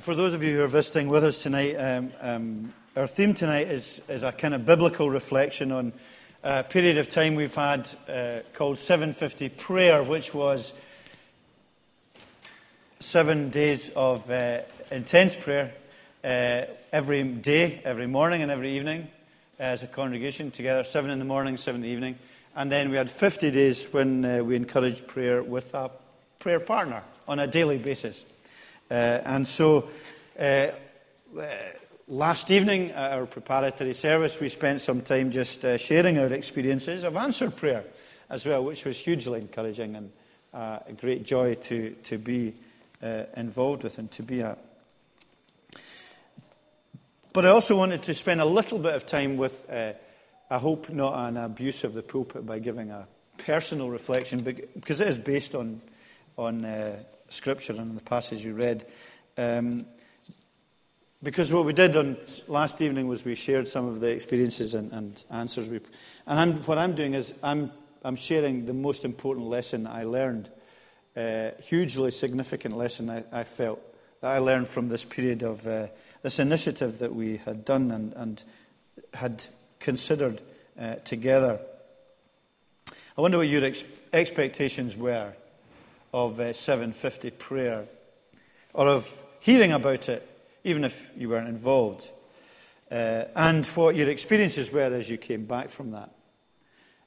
for those of you who are visiting with us tonight, um, um, our theme tonight is, is a kind of biblical reflection on a period of time we've had uh, called 750 Prayer, which was seven days of uh, intense prayer uh, every day, every morning, and every evening as a congregation together, seven in the morning, seven in the evening. And then we had 50 days when uh, we encouraged prayer with a prayer partner on a daily basis. Uh, and so uh, last evening at our preparatory service, we spent some time just uh, sharing our experiences of answered prayer as well, which was hugely encouraging and uh, a great joy to, to be uh, involved with and to be at. But I also wanted to spend a little bit of time with, uh, I hope, not an abuse of the pulpit by giving a personal reflection, because it is based on, on uh, Scripture and the passage you read. Um, because what we did on last evening was we shared some of the experiences and, and answers. We, and I'm, what I'm doing is I'm, I'm sharing the most important lesson I learned, uh, hugely significant lesson I, I, felt that I learned from this period of uh, this initiative that we had done and, and had considered uh, together. I wonder what your ex- expectations were of uh, 750 prayer or of hearing about it, even if you weren't involved, uh, and what your experiences were as you came back from that.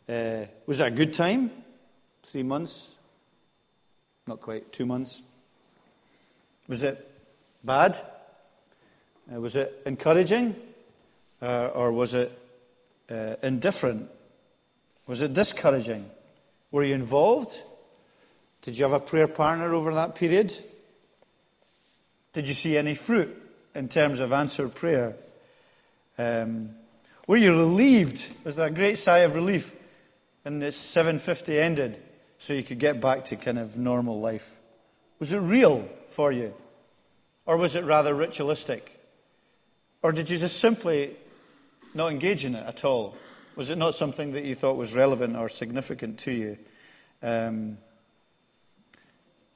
Uh, was it a good time? Three months? Not quite, two months. Was it bad? Uh, was it encouraging? Uh, or was it uh, indifferent? Was it discouraging? Were you involved? Did you have a prayer partner over that period? Did you see any fruit in terms of answered prayer? Um, were you relieved? Was there a great sigh of relief when this 750 ended so you could get back to kind of normal life? Was it real for you? Or was it rather ritualistic? Or did you just simply not engage in it at all? Was it not something that you thought was relevant or significant to you? Um,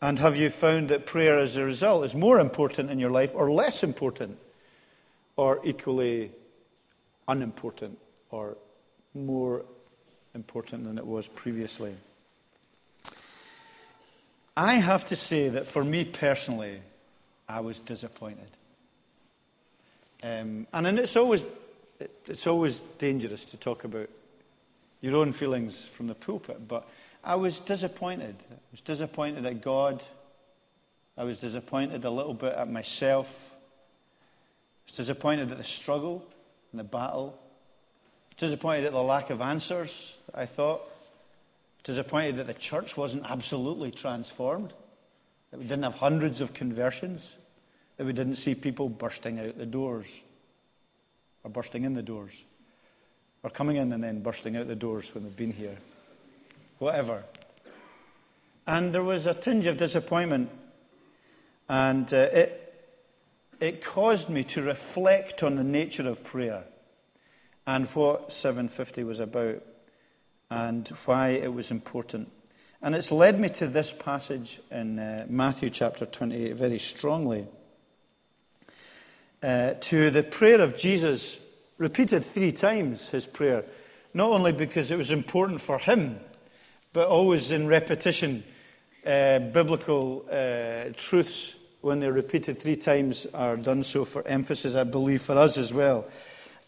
and have you found that prayer as a result is more important in your life or less important or equally unimportant or more important than it was previously? I have to say that for me personally, I was disappointed. Um, and it's always, it's always dangerous to talk about your own feelings from the pulpit, but I was disappointed. I was disappointed at God. I was disappointed a little bit at myself. I was disappointed at the struggle and the battle. Disappointed at the lack of answers, I thought. Disappointed that the church wasn't absolutely transformed. That we didn't have hundreds of conversions. That we didn't see people bursting out the doors. Or bursting in the doors. Or coming in and then bursting out the doors when they've been here whatever. And there was a tinge of disappointment, and uh, it, it caused me to reflect on the nature of prayer and what 750 was about and why it was important. And it's led me to this passage in uh, Matthew chapter 28 very strongly. Uh, to the prayer of Jesus, repeated three times, his prayer, not only because it was important for him but always in repetition. Uh, biblical uh, truths, when they're repeated three times, are done so for emphasis, I believe, for us as well.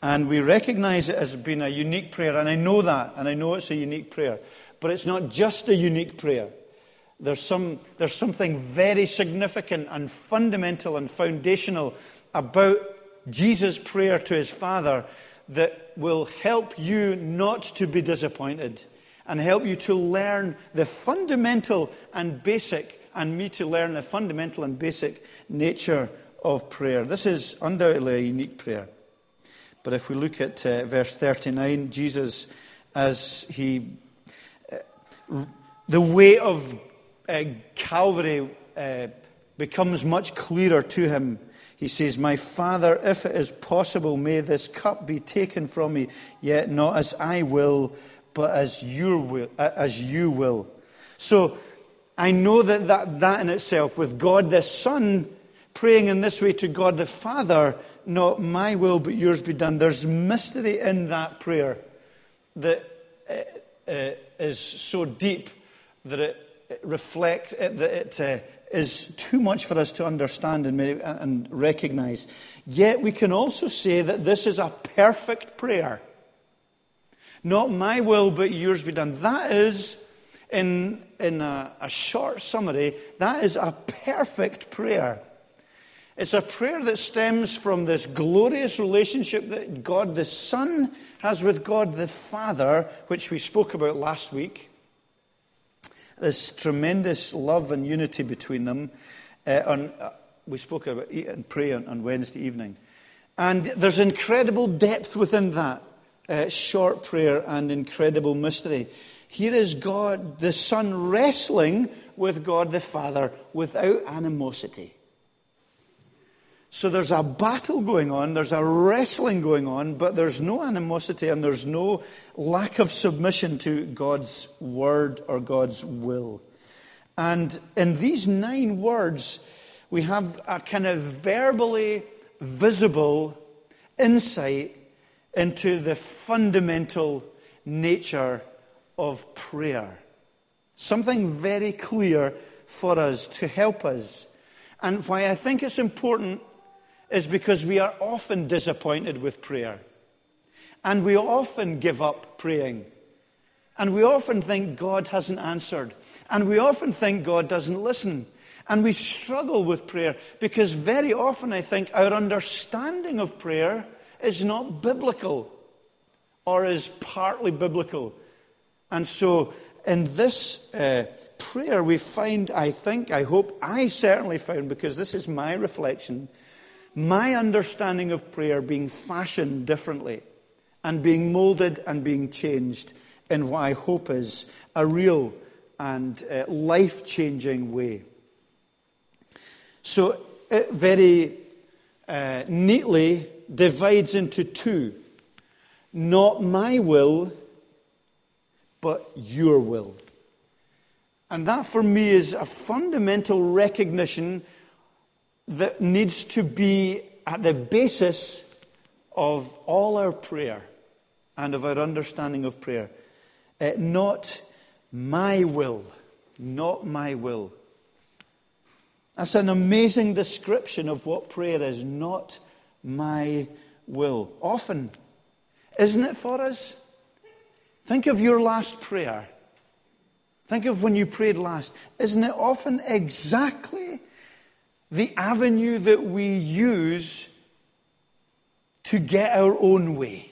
And we recognize it as being a unique prayer, and I know that, and I know it's a unique prayer. But it's not just a unique prayer. There's, some, there's something very significant and fundamental and foundational about Jesus' prayer to his Father that will help you not to be disappointed and help you to learn the fundamental and basic, and me to learn the fundamental and basic nature of prayer. This is undoubtedly a unique prayer. But if we look at uh, verse 39, Jesus, as he. Uh, the way of uh, Calvary uh, becomes much clearer to him. He says, My Father, if it is possible, may this cup be taken from me, yet not as I will, but as, your will, as you will. So I know that, that that in itself, with God the Son praying in this way to God the Father, not my will but yours be done. There's mystery in that prayer that uh, uh, is so deep that it, reflects, that it uh, is too much for us to understand and, and recognize. Yet we can also say that this is a perfect prayer. Not my will, but yours be done. That is, in, in a, a short summary, that is a perfect prayer. It's a prayer that stems from this glorious relationship that God the Son has with God the Father, which we spoke about last week. This tremendous love and unity between them. Uh, on, uh, we spoke about and pray on, on, Wednesday evening. And there's incredible depth within that uh, short prayer and incredible mystery. Here is God the Son wrestling with God the Father without animosity. So there's a battle going on, there's a wrestling going on, but there's no animosity and there's no lack of submission to God's word or God's will. And in these nine words, we have a kind of verbally visible insight into the fundamental nature of prayer. Something very clear for us to help us. And why I think it's important is because we are often disappointed with prayer. And we often give up praying. And we often think God hasn't answered. And we often think God doesn't listen. And we struggle with prayer because very often I think our understanding of prayer is not biblical or is partly biblical. And so in this uh, prayer, we find, I think, I hope, I certainly found, because this is my reflection, my understanding of prayer being fashioned differently and being molded and being changed in what I hope is a real and uh, life changing way. So, very uh, neatly divides into two not my will, but your will. And that for me is a fundamental recognition that needs to be at the basis of all our prayer and of our understanding of prayer. Uh, not my will, not my will. That's an amazing description of what prayer is. Not my will. Often, isn't it for us? Think of your last prayer. Think of when you prayed last. Isn't it often exactly the avenue that we use to get our own way,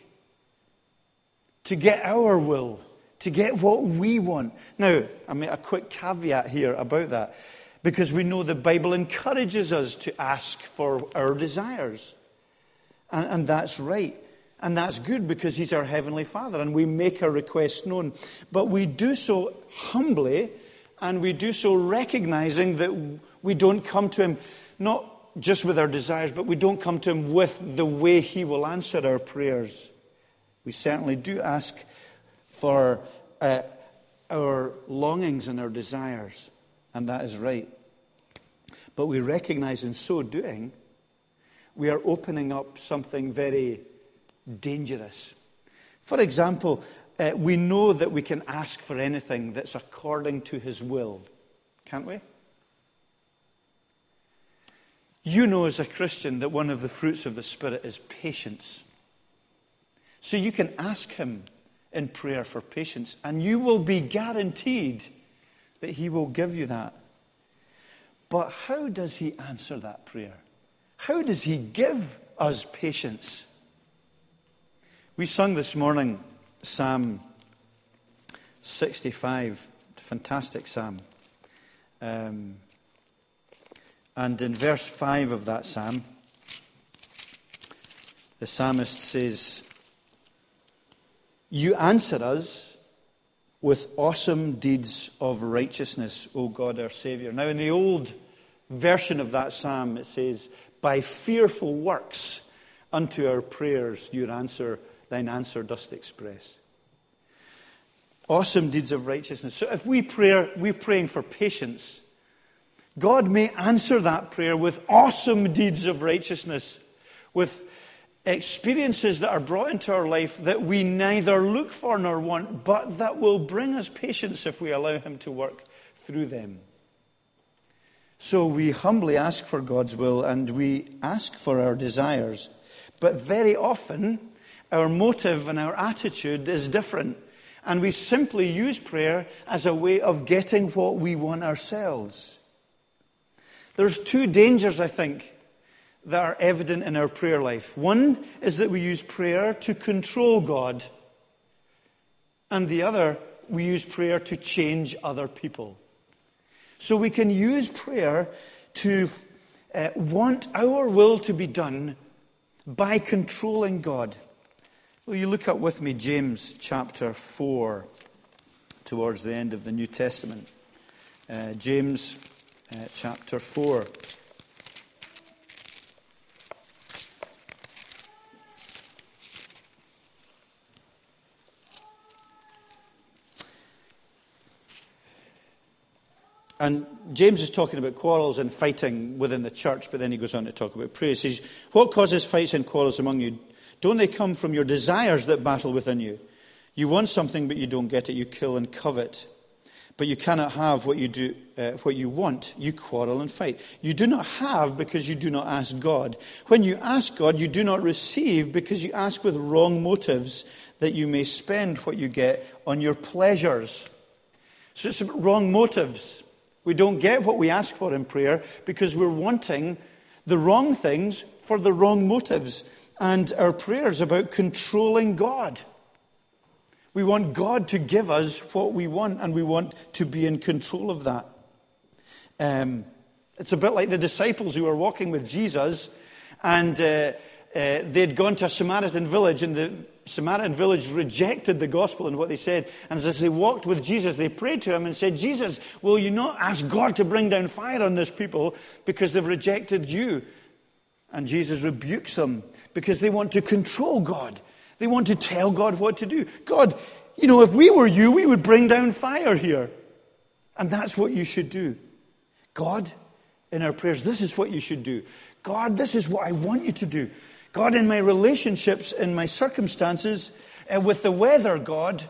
to get our will, to get what we want. Now, I mean, a quick caveat here about that, because we know the Bible encourages us to ask for our desires. And, and that's right. And that's good because He's our Heavenly Father and we make our requests known. But we do so humbly and we do so recognizing that we don't come to Him not just with our desires, but we don't come to Him with the way He will answer our prayers. We certainly do ask for uh, our longings and our desires, and that is right. But we recognize in so doing, we are opening up something very dangerous. For example, uh, we know that we can ask for anything that's according to His will, can't we? You know, as a Christian, that one of the fruits of the Spirit is patience. So you can ask Him in prayer for patience, and you will be guaranteed that He will give you that. But how does He answer that prayer? How does He give us patience? We sung this morning Psalm 65, fantastic psalm. Um, and in verse 5 of that psalm, the psalmist says, You answer us with awesome deeds of righteousness, O God our Saviour. Now, in the old version of that psalm, it says, By fearful works unto our prayers your answer, thine answer dost express. Awesome deeds of righteousness. So if we pray, we're praying for patience, God may answer that prayer with awesome deeds of righteousness, with experiences that are brought into our life that we neither look for nor want, but that will bring us patience if we allow Him to work through them. So we humbly ask for God's will and we ask for our desires. But very often, our motive and our attitude is different. And we simply use prayer as a way of getting what we want ourselves. There's two dangers, I think, that are evident in our prayer life. One is that we use prayer to control God, and the other, we use prayer to change other people. So we can use prayer to uh, want our will to be done by controlling God. Will you look up with me James chapter 4 towards the end of the New Testament? Uh, James uh, chapter 4. And James is talking about quarrels and fighting within the church, but then he goes on to talk about prayer. He says, What causes fights and quarrels among you? Don't they come from your desires that battle within you? You want something, but you don't get it. You kill and covet. But you cannot have what you, do, uh, what you want. You quarrel and fight. You do not have because you do not ask God. When you ask God, you do not receive because you ask with wrong motives that you may spend what you get on your pleasures. So it's wrong motives. We don't get what we ask for in prayer because we're wanting the wrong things for the wrong motives. And our prayer is about controlling God. We want God to give us what we want, and we want to be in control of that. Um, it's a bit like the disciples who were walking with Jesus, and uh, uh, they'd gone to a Samaritan village, and the Samaritan village rejected the gospel and what they said. And as they walked with Jesus, they prayed to him and said, Jesus, will you not ask God to bring down fire on this people because they've rejected you? And Jesus rebukes them because they want to control God. They want to tell God what to do. God, you know, if we were you, we would bring down fire here. And that's what you should do. God, in our prayers, this is what you should do. God, this is what I want you to do. God, in my relationships, in my circumstances, uh, with the weather, God,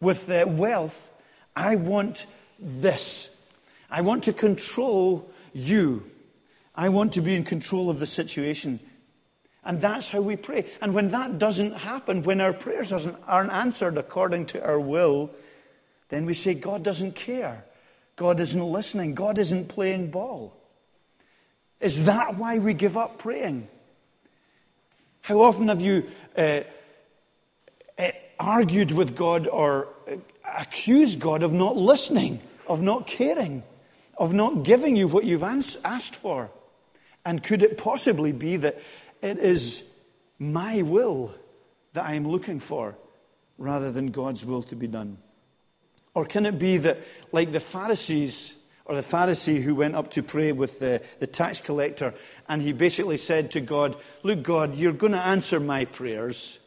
with the wealth, I want this. I want to control you. I want to be in control of the situation. And that's how we pray. And when that doesn't happen, when our prayers aren't answered according to our will, then we say, God doesn't care. God isn't listening. God isn't playing ball. Is that why we give up praying? How often have you uh, uh, argued with God or uh, accused God of not listening, of not caring, of not giving you what you've asked for? And could it possibly be that it is my will that I am looking for rather than God's will to be done? Or can it be that, like the Pharisees, or the Pharisee who went up to pray with the, the tax collector, and he basically said to God, Look, God, you're going to answer my prayers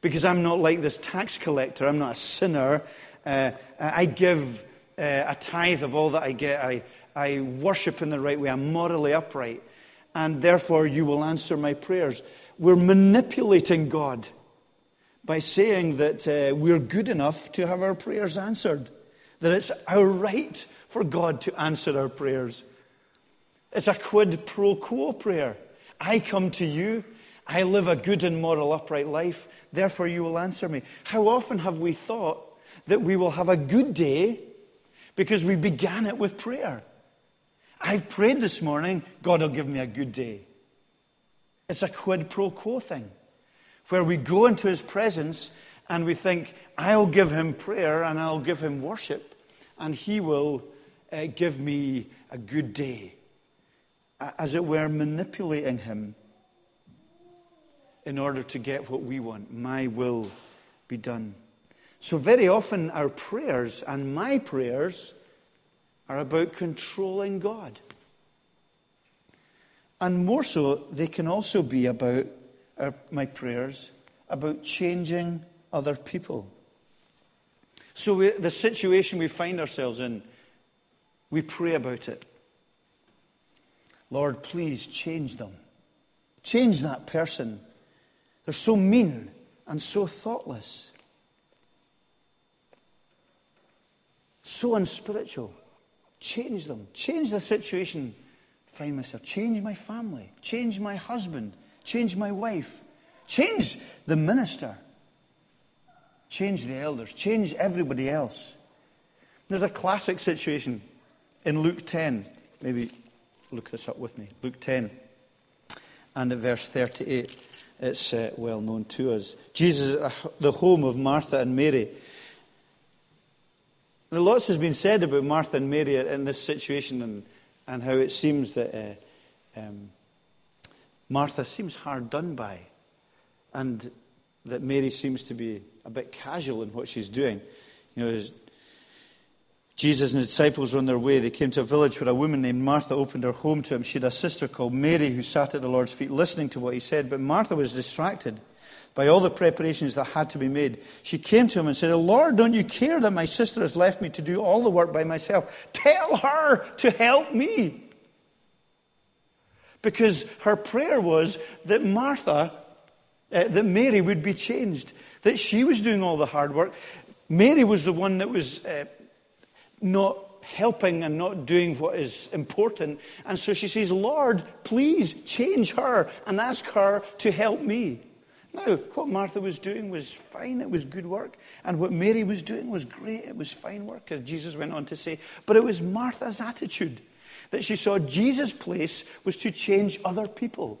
because I'm not like this tax collector. I'm not a sinner. Uh, I give uh, a tithe of all that I get. I, I worship in the right way. I'm morally upright and therefore you will answer my prayers. We're manipulating God by saying that uh, we're good enough to have our prayers answered, that it's our right for God to answer our prayers. It's a quid pro quo prayer. I come to you, I live a good and moral, upright life, therefore you will answer me. How often have we thought that we will have a good day because we began it with prayer? I've prayed this morning, God will give me a good day. It's a quid pro quo thing where we go into his presence and we think, I'll give him prayer and I'll give him worship, and he will uh, give me a good day. As it were, manipulating him in order to get what we want. My will be done. So, very often, our prayers and my prayers are about controlling God. And more so, they can also be about our, my prayers, about changing other people. So, we, the situation we find ourselves in, we pray about it. Lord, please change them. Change that person. They're so mean and so thoughtless, so unspiritual. Change them. Change the situation. Find myself. Change my family. Change my husband. Change my wife. Change the minister. Change the elders. Change everybody else. There's a classic situation in Luke 10. Maybe look this up with me. Luke 10 and at verse 38. It's uh, well known to us. Jesus at the home of Martha and Mary. Now, lots has been said about Martha and Mary in this situation and, and how it seems that uh, um, Martha seems hard done by and that Mary seems to be a bit casual in what she's doing. You know, Jesus and his disciples were on their way. They came to a village where a woman named Martha opened her home to him. She had a sister called Mary who sat at the Lord's feet listening to what he said. But Martha was distracted by all the preparations that had to be made. She came to him and said, Lord, don't you care that my sister has left me to do all the work by myself? Tell her to help me. Because her prayer was that Martha, uh, that Mary would be changed, that she was doing all the hard work. Mary was the one that was uh, not helping and not doing what is important. And so she says, Lord, please change her and ask her to help me. Now, what Martha was doing was fine. It was good work. And what Mary was doing was great. It was fine work, as Jesus went on to say. But it was Martha's attitude that she saw Jesus' place was to change other people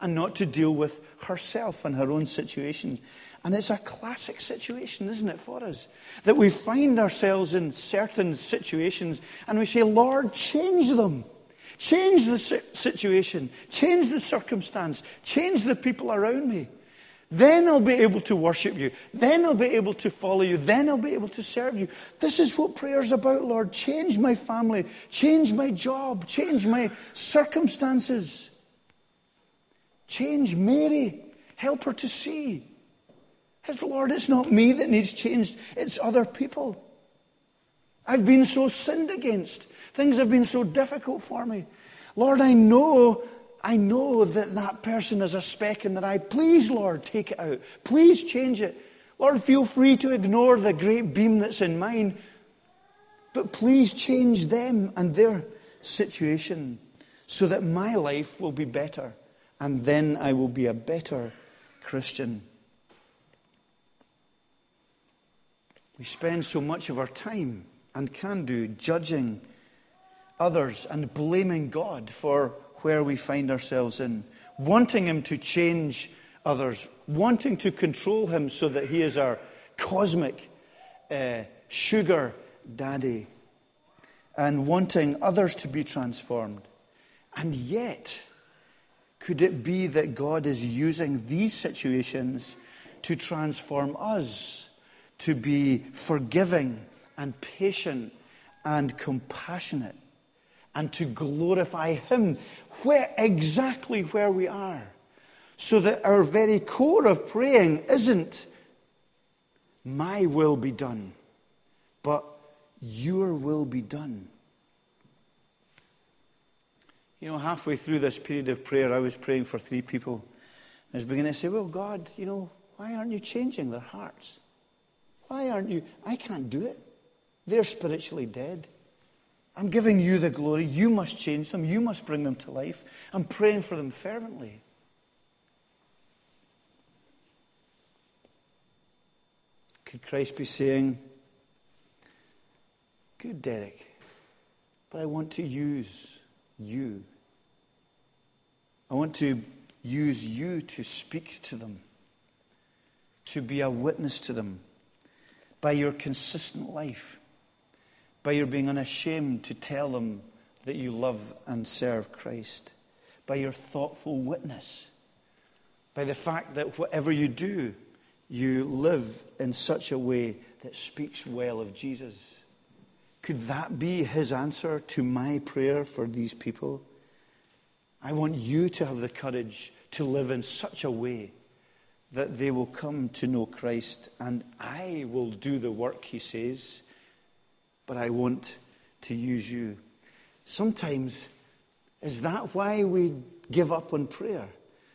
and not to deal with herself and her own situation. And it's a classic situation, isn't it, for us? That we find ourselves in certain situations and we say, Lord, change them. Change the situation. Change the circumstance. Change the people around me. Then I'll be able to worship you. Then I'll be able to follow you. Then I'll be able to serve you. This is what prayer's about, Lord. Change my family. Change my job. Change my circumstances. Change Mary. Help her to see. Says, Lord, it's not me that needs changed, it's other people. I've been so sinned against. Things have been so difficult for me. Lord, I know, I know that that person is a speck in the eye. Please, Lord, take it out. Please change it. Lord, feel free to ignore the great beam that's in mine. But please change them and their situation so that my life will be better. And then I will be a better Christian. We spend so much of our time and can do judging others and blaming God for where we find ourselves in, wanting Him to change others, wanting to control Him so that He is our cosmic uh, sugar daddy, and wanting others to be transformed. And yet, could it be that God is using these situations to transform us? To be forgiving and patient and compassionate and to glorify Him where, exactly where we are. So that our very core of praying isn't, my will be done, but your will be done. You know, halfway through this period of prayer, I was praying for three people. I was beginning to say, Well, God, you know, why aren't you changing their hearts? Why aren't you? I can't do it. They're spiritually dead. I'm giving you the glory. You must change them. You must bring them to life. I'm praying for them fervently. Could Christ be saying, Good, Derek, but I want to use you. I want to use you to speak to them, to be a witness to them by your consistent life, by your being unashamed to tell them that you love and serve Christ, by your thoughtful witness, by the fact that whatever you do, you live in such a way that speaks well of Jesus. Could that be his answer to my prayer for these people? I want you to have the courage to live in such a way that they will come to know Christ, and I will do the work, he says, but I want to use you sometimes, is that why we give up on prayer?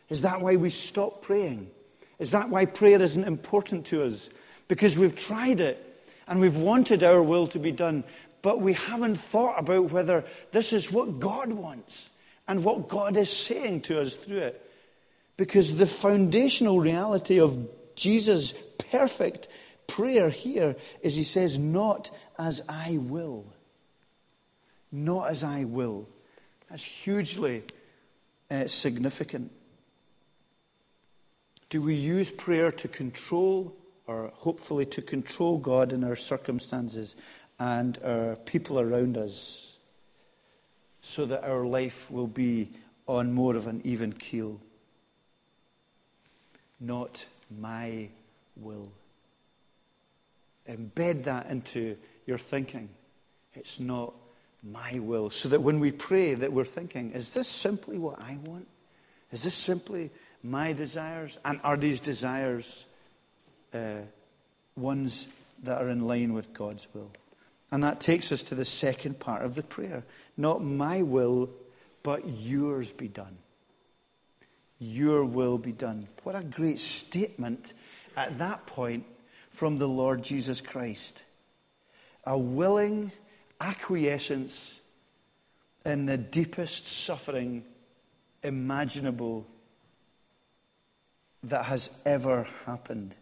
Is that why we stop praying? Is that why prayer isn't important to us? Because we've tried it and we've wanted our will to be done, but we haven't thought about whether this is what God wants and what God is saying to us through it. Because the foundational reality of Jesus' perfect prayer here is he says, Not as I will. Not as I will. That's hugely uh, significant. Do we use prayer to control, or hopefully to control God in our circumstances and our people around us so that our life will be on more of an even keel? Not my will. Embed that into your thinking. It's not my will. So that when we pray, that we're thinking, is this simply what I want? Is this simply my desires? And are these desires uh, ones that are in line with God's will? And that takes us to the second part of the prayer. Not my will, but yours be done. Your will be done. What a great statement at that point from the Lord Jesus Christ. A willing acquiescence in the deepest suffering imaginable that has ever happened.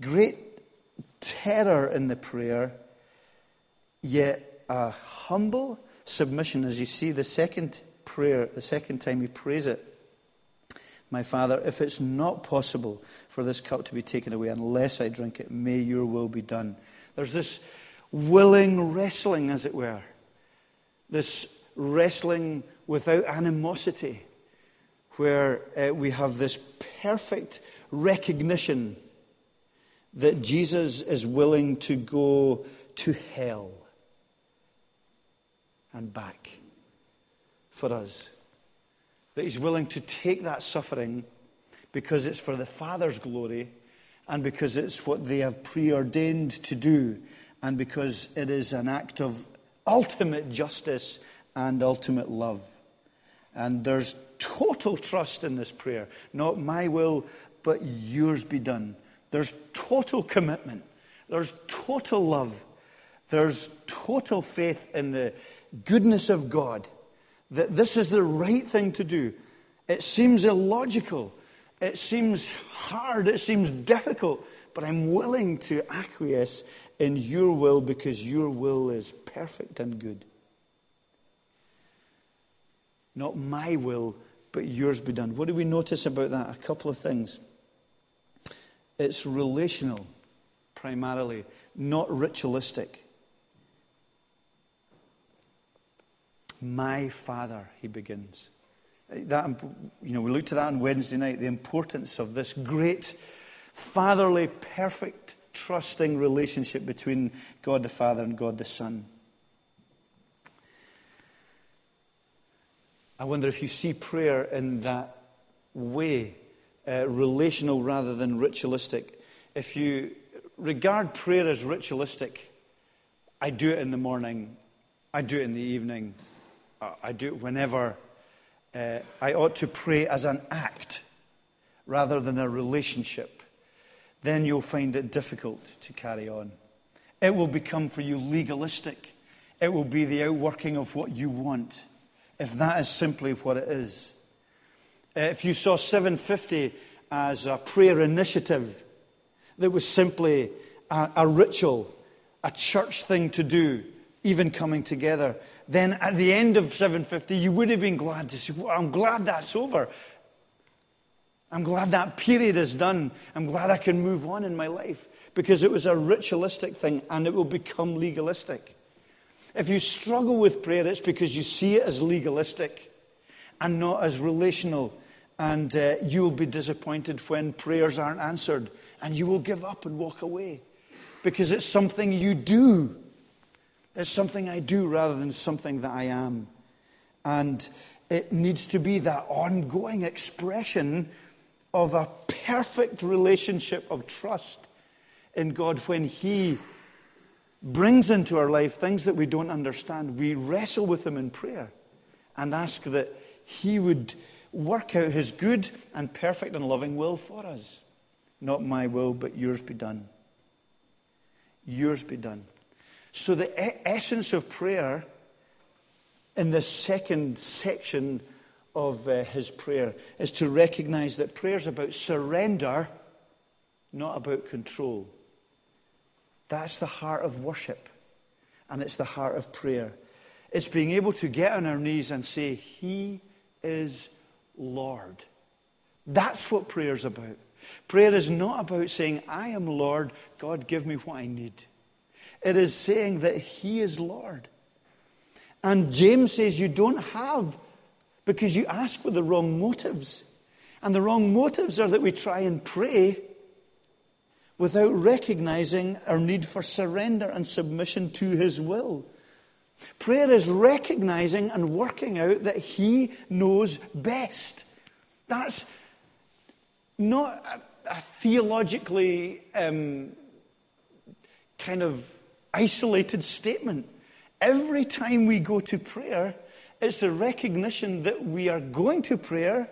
Great terror in the prayer, yet a humble submission as you see the second prayer, the second time he prays it. My Father, if it's not possible for this cup to be taken away unless I drink it, may your will be done. There's this willing wrestling, as it were, this wrestling without animosity where uh, we have this perfect recognition that Jesus is willing to go to hell and back for us. That he's willing to take that suffering because it's for the Father's glory and because it's what they have preordained to do and because it is an act of ultimate justice and ultimate love. And there's total trust in this prayer. Not my will, but yours be done. There's total commitment. There's total love. There's total faith in the goodness of God that this is the right thing to do. It seems illogical. It seems hard. It seems difficult. But I'm willing to acquiesce in your will because your will is perfect and good. Not my will, but yours be done. What do we notice about that? A couple of things. It's relational, primarily, not ritualistic. My Father, he begins. That, you know, we looked at that on Wednesday night, the importance of this great, fatherly, perfect, trusting relationship between God the Father and God the Son. I wonder if you see prayer in that way, uh, relational rather than ritualistic. If you regard prayer as ritualistic, I do it in the morning, I do it in the evening, I do it whenever. Uh, I ought to pray as an act rather than a relationship. Then you'll find it difficult to carry on. It will become for you legalistic. It will be the outworking of what you want if that is simply what it is. Uh, if you saw 750 as a prayer initiative that was simply a, a ritual, a church thing to do, even coming together, then at the end of 750, you would have been glad to say, well, I'm glad that's over. I'm glad that period is done. I'm glad I can move on in my life because it was a ritualistic thing and it will become legalistic. If you struggle with prayer, it's because you see it as legalistic and not as relational. And uh, you will be disappointed when prayers aren't answered. And you will give up and walk away because it's something you do. It's something I do rather than something that I am. And it needs to be that ongoing expression of a perfect relationship of trust in God when He brings into our life things that we don't understand, we wrestle with Him in prayer and ask that He would work out His good and perfect and loving will for us. Not my will, but yours be done. Yours be done. So, the essence of prayer in this second section of uh, his prayer is to recognize that prayer is about surrender, not about control. That's the heart of worship, and it's the heart of prayer. It's being able to get on our knees and say, He is Lord. That's what prayer is about. Prayer is not about saying, I am Lord, God, give me what I need. It is saying that He is Lord. And James says you don't have because you ask with the wrong motives. And the wrong motives are that we try and pray without recognizing our need for surrender and submission to His will. Prayer is recognizing and working out that He knows best. That's not a, a theologically um, kind of isolated statement. Every time we go to prayer, it's the recognition that we are going to prayer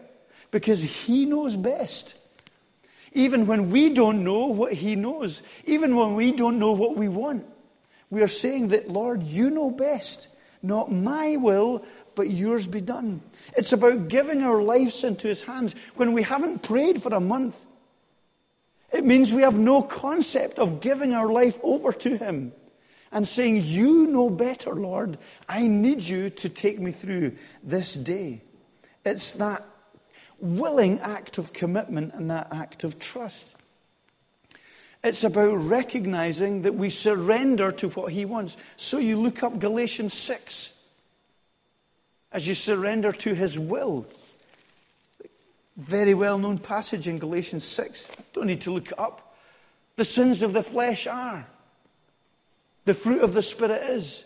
because He knows best. Even when we don't know what He knows, even when we don't know what we want, we are saying that, Lord, you know best. Not my will, but yours be done. It's about giving our lives into His hands when we haven't prayed for a month. It means we have no concept of giving our life over to Him and saying, You know better, Lord. I need you to take me through this day. It's that willing act of commitment and that act of trust. It's about recognizing that we surrender to what He wants. So you look up Galatians 6 as you surrender to His will. Very well known passage in Galatians 6. Don't need to look it up. The sins of the flesh are the fruit of the Spirit is.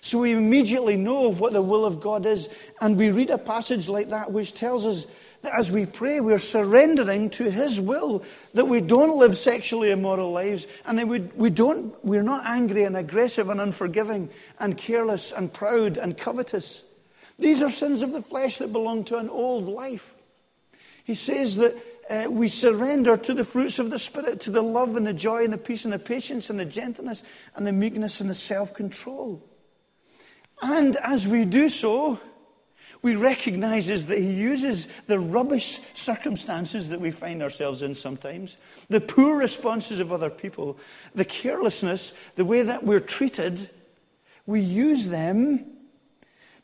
So we immediately know what the will of God is. And we read a passage like that which tells us that as we pray, we're surrendering to His will, that we don't live sexually immoral lives, and that we, we don't, we're not angry and aggressive and unforgiving and careless and proud and covetous. These are sins of the flesh that belong to an old life. He says that uh, we surrender to the fruits of the Spirit, to the love and the joy and the peace and the patience and the gentleness and the meekness and the self control. And as we do so, we recognize that He uses the rubbish circumstances that we find ourselves in sometimes, the poor responses of other people, the carelessness, the way that we're treated, we use them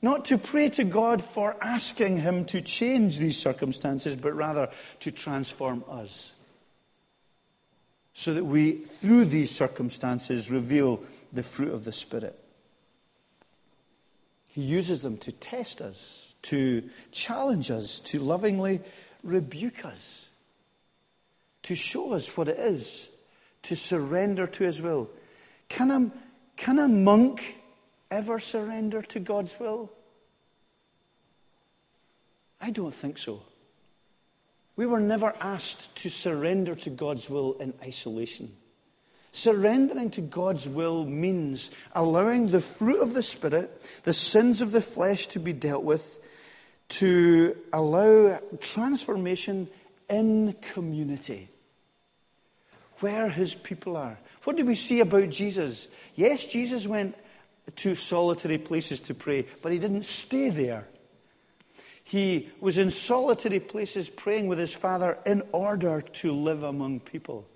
not to pray to God for asking Him to change these circumstances, but rather to transform us. So that we, through these circumstances, reveal the fruit of the Spirit. He uses them to test us, to challenge us, to lovingly rebuke us, to show us what it is to surrender to His will. Can a, can a monk ever surrender to God's will? I don't think so. We were never asked to surrender to God's will in isolation. Surrendering to God's will means allowing the fruit of the Spirit, the sins of the flesh to be dealt with, to allow transformation in community, where his people are. What do we see about Jesus? Yes, Jesus went to solitary places to pray, but he didn't stay there. He was in solitary places praying with his Father in order to live among people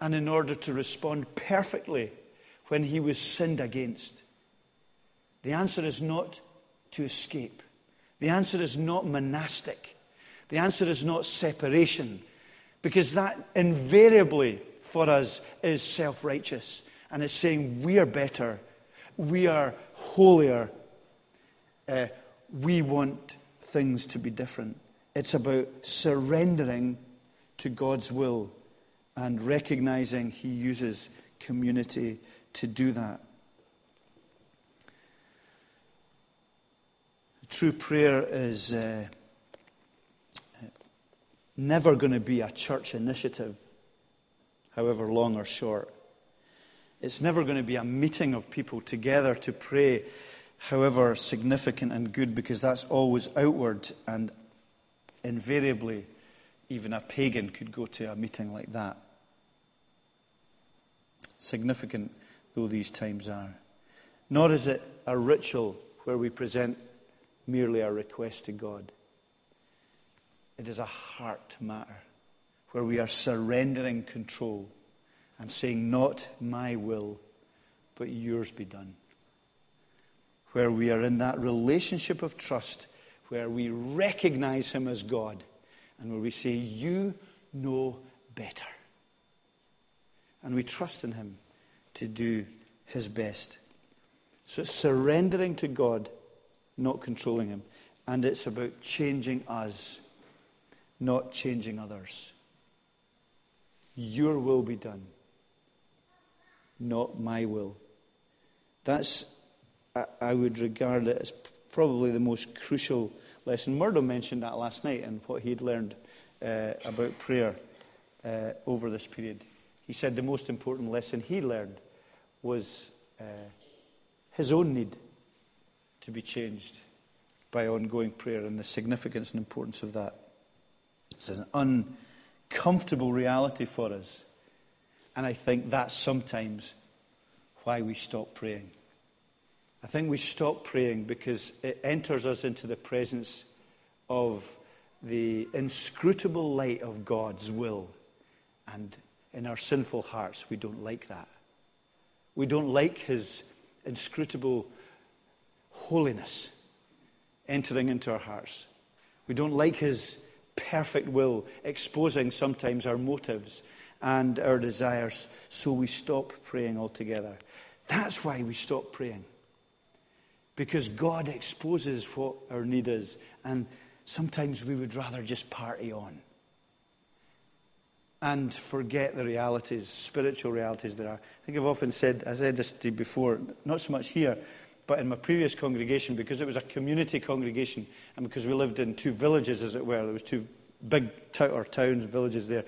and in order to respond perfectly when he was sinned against. The answer is not to escape. The answer is not monastic. The answer is not separation, because that invariably for us is self righteous. And it's saying we are better, we are holier, uh, we want things to be different. It's about surrendering to God's will and recognizing He uses community to do that. True prayer is uh, never going to be a church initiative, however long or short. It's never going to be a meeting of people together to pray, however significant and good, because that's always outward and invariably even a pagan could go to a meeting like that. Significant though these times are. Nor is it a ritual where we present merely a request to God. It is a heart matter where we are surrendering control and saying, Not my will, but yours be done. Where we are in that relationship of trust, where we recognize Him as God, and where we say, You know better. And we trust in Him to do His best. So it's surrendering to God, not controlling Him. And it's about changing us, not changing others. Your will be done not my will. That's, I would regard it as probably the most crucial lesson. Murdo mentioned that last night and what he'd learned uh, about prayer uh, over this period. He said the most important lesson he learned was uh, his own need to be changed by ongoing prayer and the significance and importance of that. It's an uncomfortable reality for us and I think that's sometimes why we stop praying. I think we stop praying because it enters us into the presence of the inscrutable light of God's will. And in our sinful hearts, we don't like that. We don't like His inscrutable holiness entering into our hearts. We don't like His perfect will exposing sometimes our motives and our desires, so we stop praying altogether. That's why we stop praying. Because God exposes what our need is, and sometimes we would rather just party on and forget the realities, spiritual realities there are. I think I've often said, I said this before, not so much here, but in my previous congregation, because it was a community congregation, and because we lived in two villages, as it were, there was two big t- or towns, villages there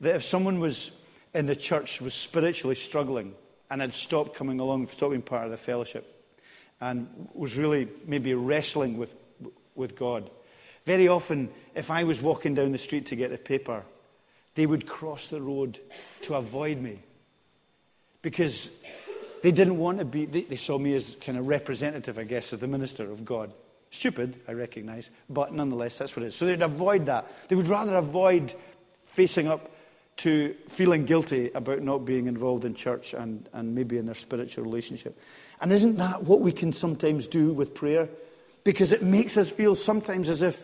that if someone was in the church was spiritually struggling and had stopped coming along, stopped being part of the fellowship, and was really maybe wrestling with, with God, very often, if I was walking down the street to get the paper, they would cross the road to avoid me because they didn't want to be, they, they, saw me as kind of representative, I guess, as the minister of God. Stupid, I recognize, but nonetheless, that's what it is. So they'd avoid that. They would rather avoid facing up to feeling guilty about not being involved in church and, and maybe in their spiritual relationship. And isn't that what we can sometimes do with prayer? Because it makes us feel sometimes as if,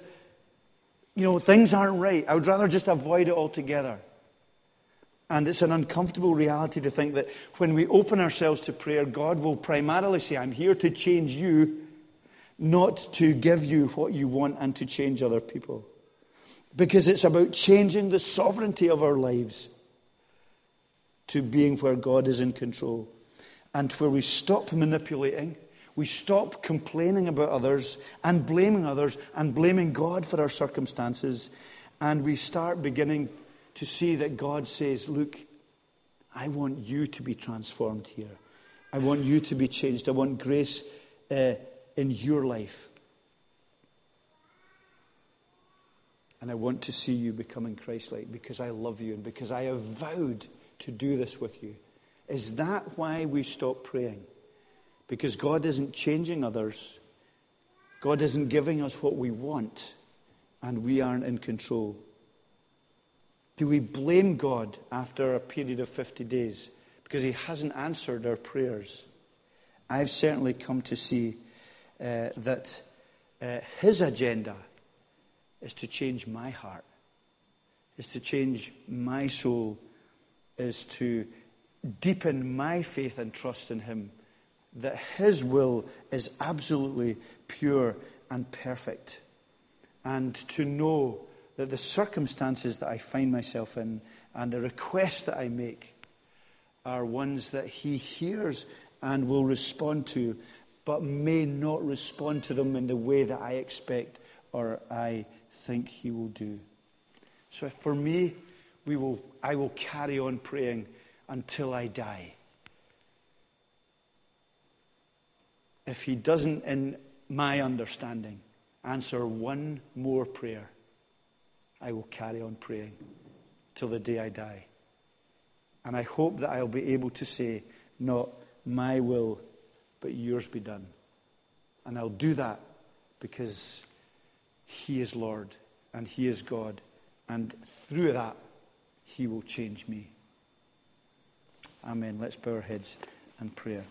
you know, things aren't right. I would rather just avoid it altogether. And it's an uncomfortable reality to think that when we open ourselves to prayer, God will primarily say, I'm here to change you, not to give you what you want and to change other people because it's about changing the sovereignty of our lives to being where God is in control and where we stop manipulating, we stop complaining about others and blaming others and blaming God for our circumstances, and we start beginning to see that God says, Look, I want you to be transformed here. I want you to be changed. I want grace uh, in your life. And I want to see you becoming Christ like because I love you and because I have vowed to do this with you. Is that why we stop praying? Because God isn't changing others, God isn't giving us what we want, and we aren't in control. Do we blame God after a period of 50 days because He hasn't answered our prayers? I've certainly come to see uh, that uh, His agenda is to change my heart, is to change my soul, is to deepen my faith and trust in Him, that His will is absolutely pure and perfect, and to know that the circumstances that I find myself in and the requests that I make are ones that He hears and will respond to, but may not respond to them in the way that I expect or I think he will do. So for me, we will, I will carry on praying until I die. if He doesn't, in my understanding, answer one more prayer, I will carry on praying till the day I die. And I hope that I'll be able to say, Not my will, but yours be done. And I'll do that because He is Lord and He is God. And through that, He will change me. Amen. Let's bow our heads and prayer.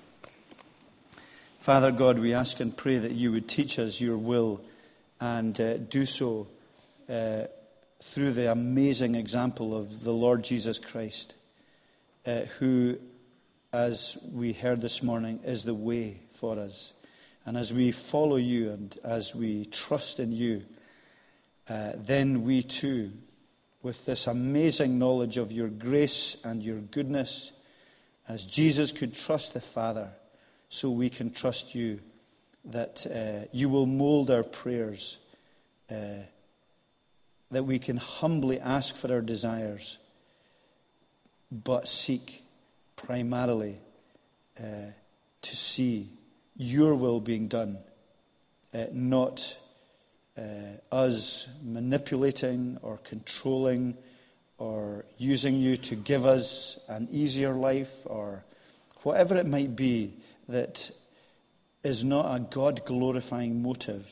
Father God, we ask and pray that you would teach us your will and uh, do so uh, through the amazing example of the Lord Jesus Christ, uh, who, as we heard this morning, is the way for us. And as we follow you and as we trust in you, uh, then we too, with this amazing knowledge of your grace and your goodness, as Jesus could trust the Father, so we can trust you that uh, you will mold our prayers, uh, that we can humbly ask for our desires, but seek primarily uh, to see your will being done, uh, not uh, us manipulating or controlling or using you to give us an easier life or whatever it might be that is not a God glorifying motive.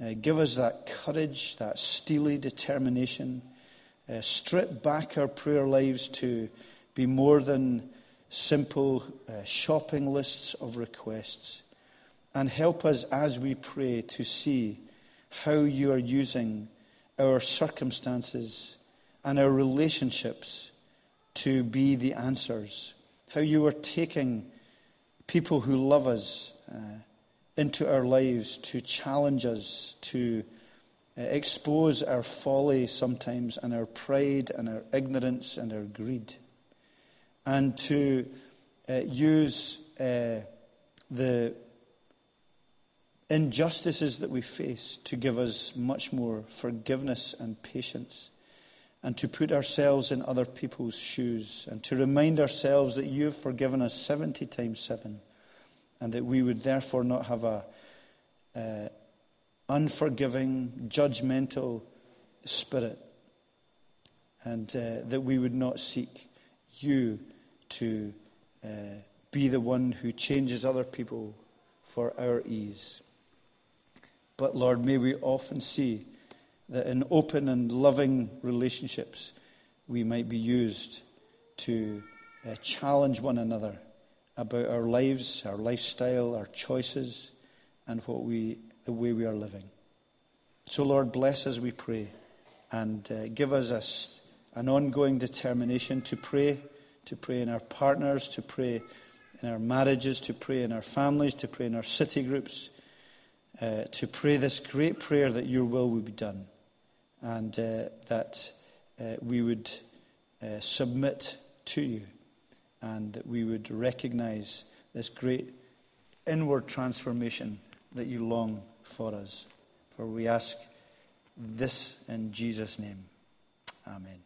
Uh, give us that courage, that steely determination. Uh, strip back our prayer lives to be more than simple uh, shopping lists of requests. And help us as we pray to see how you are using our circumstances and our relationships to be the answers. How you are taking people who love us uh, into our lives to challenge us, to uh, expose our folly sometimes, and our pride, and our ignorance, and our greed, and to uh, use uh, the injustices that we face to give us much more forgiveness and patience and to put ourselves in other people's shoes and to remind ourselves that you have forgiven us 70 times 7 and that we would therefore not have a uh, unforgiving, judgmental spirit and uh, that we would not seek you to uh, be the one who changes other people for our ease. But Lord, may we often see that in open and loving relationships, we might be used to uh, challenge one another about our lives, our lifestyle, our choices, and what we, the way we are living. So, Lord, bless us, we pray, and uh, give us a, an ongoing determination to pray, to pray in our partners, to pray in our marriages, to pray in our families, to pray in our city groups, uh, to pray this great prayer that your will would be done and uh, that uh, we would uh, submit to you and that we would recognize this great inward transformation that you long for us. For we ask this in Jesus' name. Amen.